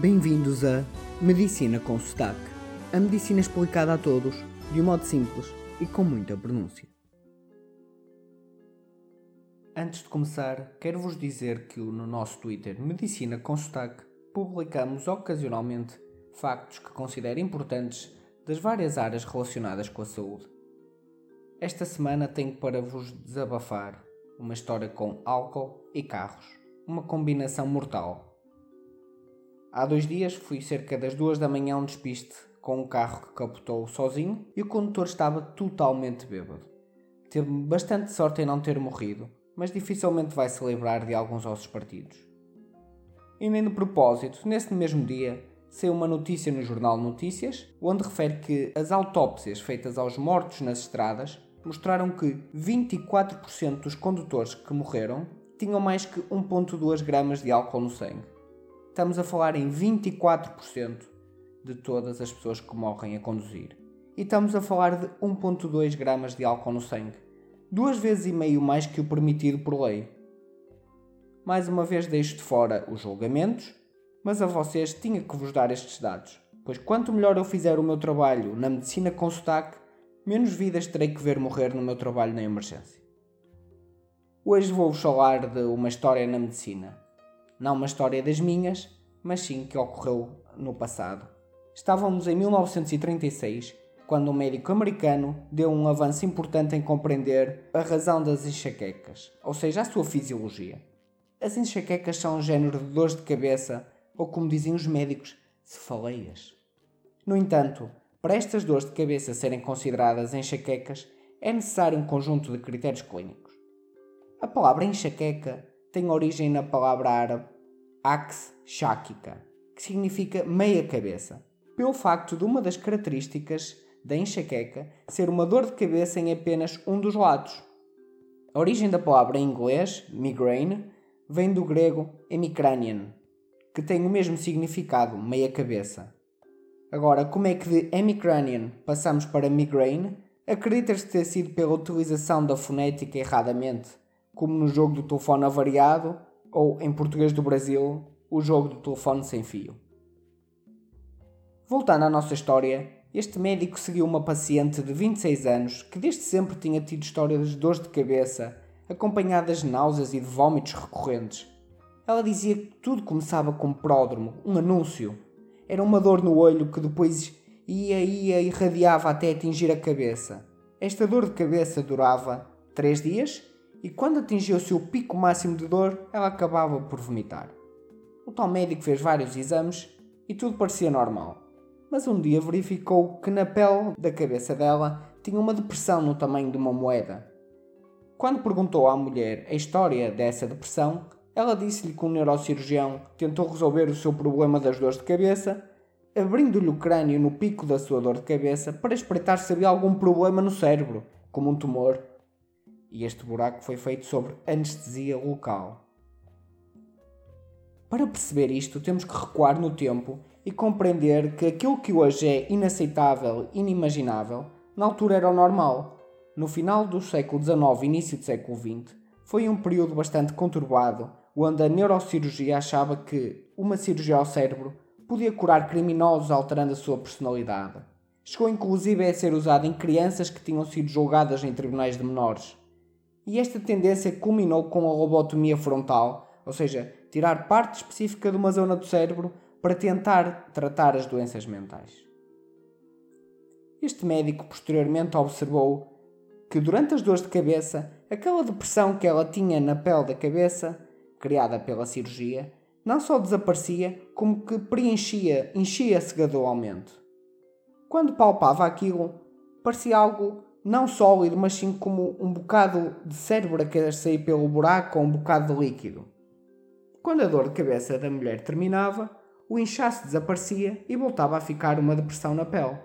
Bem-vindos a Medicina com Sotaque. A medicina explicada a todos, de um modo simples e com muita pronúncia. Antes de começar, quero-vos dizer que no nosso Twitter Medicina com Sotaque publicamos ocasionalmente factos que considero importantes das várias áreas relacionadas com a saúde. Esta semana tenho para vos desabafar uma história com álcool e carros, uma combinação mortal Há dois dias fui cerca das duas da manhã a um despiste com um carro que capotou sozinho e o condutor estava totalmente bêbado. Teve bastante sorte em não ter morrido, mas dificilmente vai se lembrar de alguns ossos partidos. E nem de propósito, nesse mesmo dia, saiu uma notícia no jornal Notícias, onde refere que as autópsias feitas aos mortos nas estradas mostraram que 24% dos condutores que morreram tinham mais que 1,2 gramas de álcool no sangue estamos a falar em 24% de todas as pessoas que morrem a conduzir. E estamos a falar de 1,2 gramas de álcool no sangue, duas vezes e meio mais que o permitido por lei. Mais uma vez deixo de fora os julgamentos, mas a vocês tinha que vos dar estes dados, pois quanto melhor eu fizer o meu trabalho na medicina com sotaque, menos vidas terei que ver morrer no meu trabalho na emergência. Hoje vou-vos falar de uma história na medicina, não uma história das minhas, mas sim que ocorreu no passado. Estávamos em 1936, quando um médico americano deu um avanço importante em compreender a razão das enxaquecas, ou seja, a sua fisiologia. As enxaquecas são um género de dores de cabeça, ou como dizem os médicos, cefaleias. No entanto, para estas dores de cabeça serem consideradas enxaquecas, é necessário um conjunto de critérios clínicos. A palavra enxaqueca tem origem na palavra árabe ax que significa meia cabeça, pelo facto de uma das características da enxaqueca ser uma dor de cabeça em apenas um dos lados. A origem da palavra em inglês, migraine, vem do grego hemicranian, que tem o mesmo significado, meia cabeça. Agora, como é que de hemicranian passamos para migraine? Acredita-se ter sido pela utilização da fonética erradamente, como no jogo do telefone avariado ou, em português do Brasil, o jogo do telefone sem fio. Voltando à nossa história, este médico seguiu uma paciente de 26 anos que desde sempre tinha tido histórias de dores de cabeça, acompanhadas de náuseas e de vômitos recorrentes. Ela dizia que tudo começava com um pródromo, um anúncio. Era uma dor no olho que depois ia, ia e irradiava até atingir a cabeça. Esta dor de cabeça durava três dias e quando atingia o seu pico máximo de dor, ela acabava por vomitar. O tal médico fez vários exames e tudo parecia normal, mas um dia verificou que na pele da cabeça dela tinha uma depressão no tamanho de uma moeda. Quando perguntou à mulher a história dessa depressão, ela disse-lhe que um neurocirurgião tentou resolver o seu problema das dores de cabeça, abrindo-lhe o crânio no pico da sua dor de cabeça para espreitar se havia algum problema no cérebro, como um tumor e este buraco foi feito sobre anestesia local. Para perceber isto, temos que recuar no tempo e compreender que aquilo que hoje é inaceitável, inimaginável, na altura era o normal. No final do século XIX e início do século XX, foi um período bastante conturbado, onde a neurocirurgia achava que uma cirurgia ao cérebro podia curar criminosos alterando a sua personalidade. Chegou inclusive a ser usada em crianças que tinham sido julgadas em tribunais de menores e esta tendência culminou com a lobotomia frontal, ou seja, tirar parte específica de uma zona do cérebro para tentar tratar as doenças mentais. Este médico posteriormente observou que durante as dores de cabeça, aquela depressão que ela tinha na pele da cabeça, criada pela cirurgia, não só desaparecia, como que preenchia, enchia-se gradualmente. Quando palpava aquilo, parecia algo não sólido, mas sim como um bocado de cérebro a querer sair pelo buraco ou um bocado de líquido. Quando a dor de cabeça da mulher terminava, o inchaço desaparecia e voltava a ficar uma depressão na pele.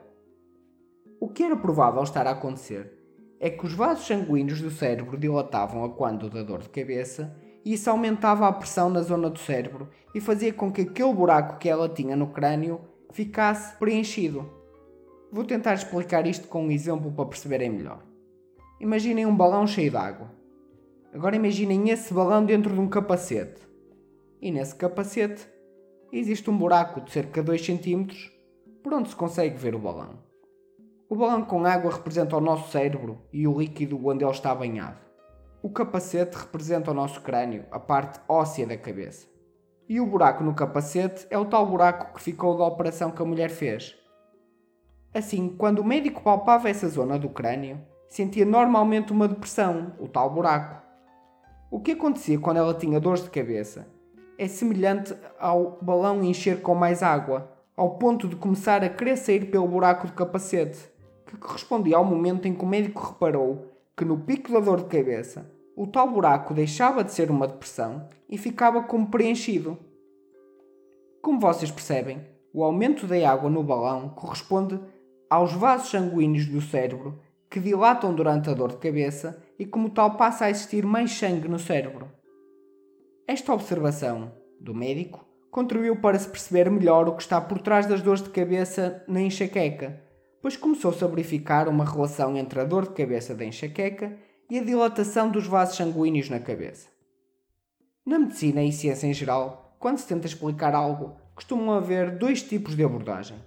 O que era provável estar a acontecer é que os vasos sanguíneos do cérebro dilatavam a quando da dor de cabeça e isso aumentava a pressão na zona do cérebro e fazia com que aquele buraco que ela tinha no crânio ficasse preenchido. Vou tentar explicar isto com um exemplo para perceberem melhor. Imaginem um balão cheio de água. Agora imaginem esse balão dentro de um capacete. E nesse capacete, existe um buraco de cerca de 2 cm por onde se consegue ver o balão. O balão com água representa o nosso cérebro e o líquido onde ele está banhado. O capacete representa o nosso crânio, a parte óssea da cabeça. E o buraco no capacete é o tal buraco que ficou da operação que a mulher fez. Assim, quando o médico palpava essa zona do crânio, sentia normalmente uma depressão, o tal buraco. O que acontecia quando ela tinha dores de cabeça é semelhante ao balão encher com mais água, ao ponto de começar a querer sair pelo buraco do capacete, que correspondia ao momento em que o médico reparou que no pico da dor de cabeça o tal buraco deixava de ser uma depressão e ficava como preenchido. Como vocês percebem, o aumento da água no balão corresponde aos vasos sanguíneos do cérebro que dilatam durante a dor de cabeça e, como tal, passa a existir mais sangue no cérebro. Esta observação do médico contribuiu para se perceber melhor o que está por trás das dores de cabeça na enxaqueca, pois começou-se a verificar uma relação entre a dor de cabeça da enxaqueca e a dilatação dos vasos sanguíneos na cabeça. Na medicina e ciência em geral, quando se tenta explicar algo, costumam haver dois tipos de abordagem: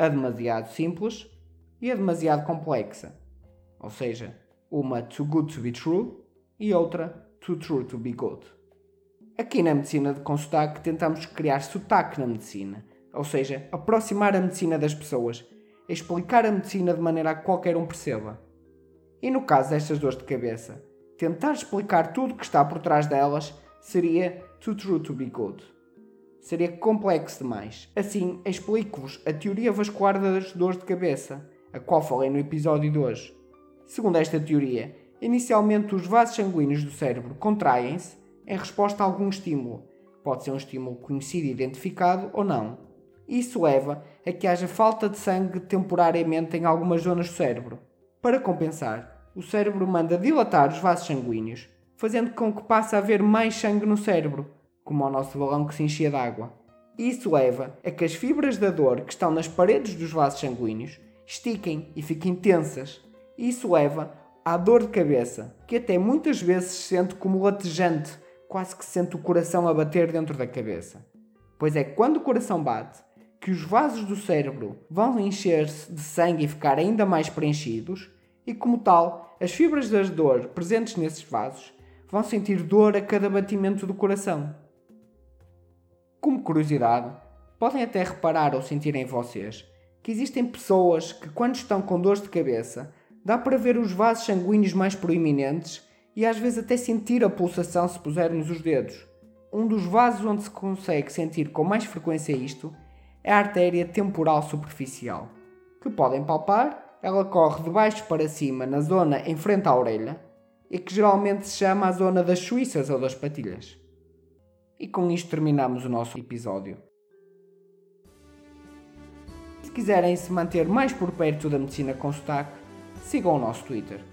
a demasiado simples e a demasiado complexa, ou seja, uma too good to be true e outra too true to be good. Aqui na medicina de consotaque tentamos criar sotaque na medicina, ou seja, aproximar a medicina das pessoas, explicar a medicina de maneira a que qualquer um perceba. E no caso destas dores de cabeça, tentar explicar tudo o que está por trás delas seria too true to be good. Seria complexo demais. Assim, explico-vos a teoria vascular das dores de cabeça, a qual falei no episódio de hoje. Segundo esta teoria, inicialmente os vasos sanguíneos do cérebro contraem-se em resposta a algum estímulo. Pode ser um estímulo conhecido e identificado ou não. Isso leva a que haja falta de sangue temporariamente em algumas zonas do cérebro. Para compensar, o cérebro manda dilatar os vasos sanguíneos, fazendo com que passe a haver mais sangue no cérebro, como o nosso balão que se enchia de água. Isso leva a que as fibras da dor que estão nas paredes dos vasos sanguíneos estiquem e fiquem tensas. Isso leva à dor de cabeça, que até muitas vezes se sente como latejante, quase que se sente o coração a bater dentro da cabeça. Pois é quando o coração bate que os vasos do cérebro vão encher-se de sangue e ficar ainda mais preenchidos, e como tal, as fibras da dor presentes nesses vasos vão sentir dor a cada batimento do coração. Como curiosidade, podem até reparar ou sentir em vocês que existem pessoas que, quando estão com dores de cabeça, dá para ver os vasos sanguíneos mais proeminentes e às vezes até sentir a pulsação se pusermos os dedos. Um dos vasos onde se consegue sentir com mais frequência isto é a artéria temporal superficial, que podem palpar, ela corre de baixo para cima na zona em frente à orelha e que geralmente se chama a zona das suíças ou das patilhas. E com isto terminamos o nosso episódio. Se quiserem se manter mais por perto da medicina com sotaque, sigam o nosso Twitter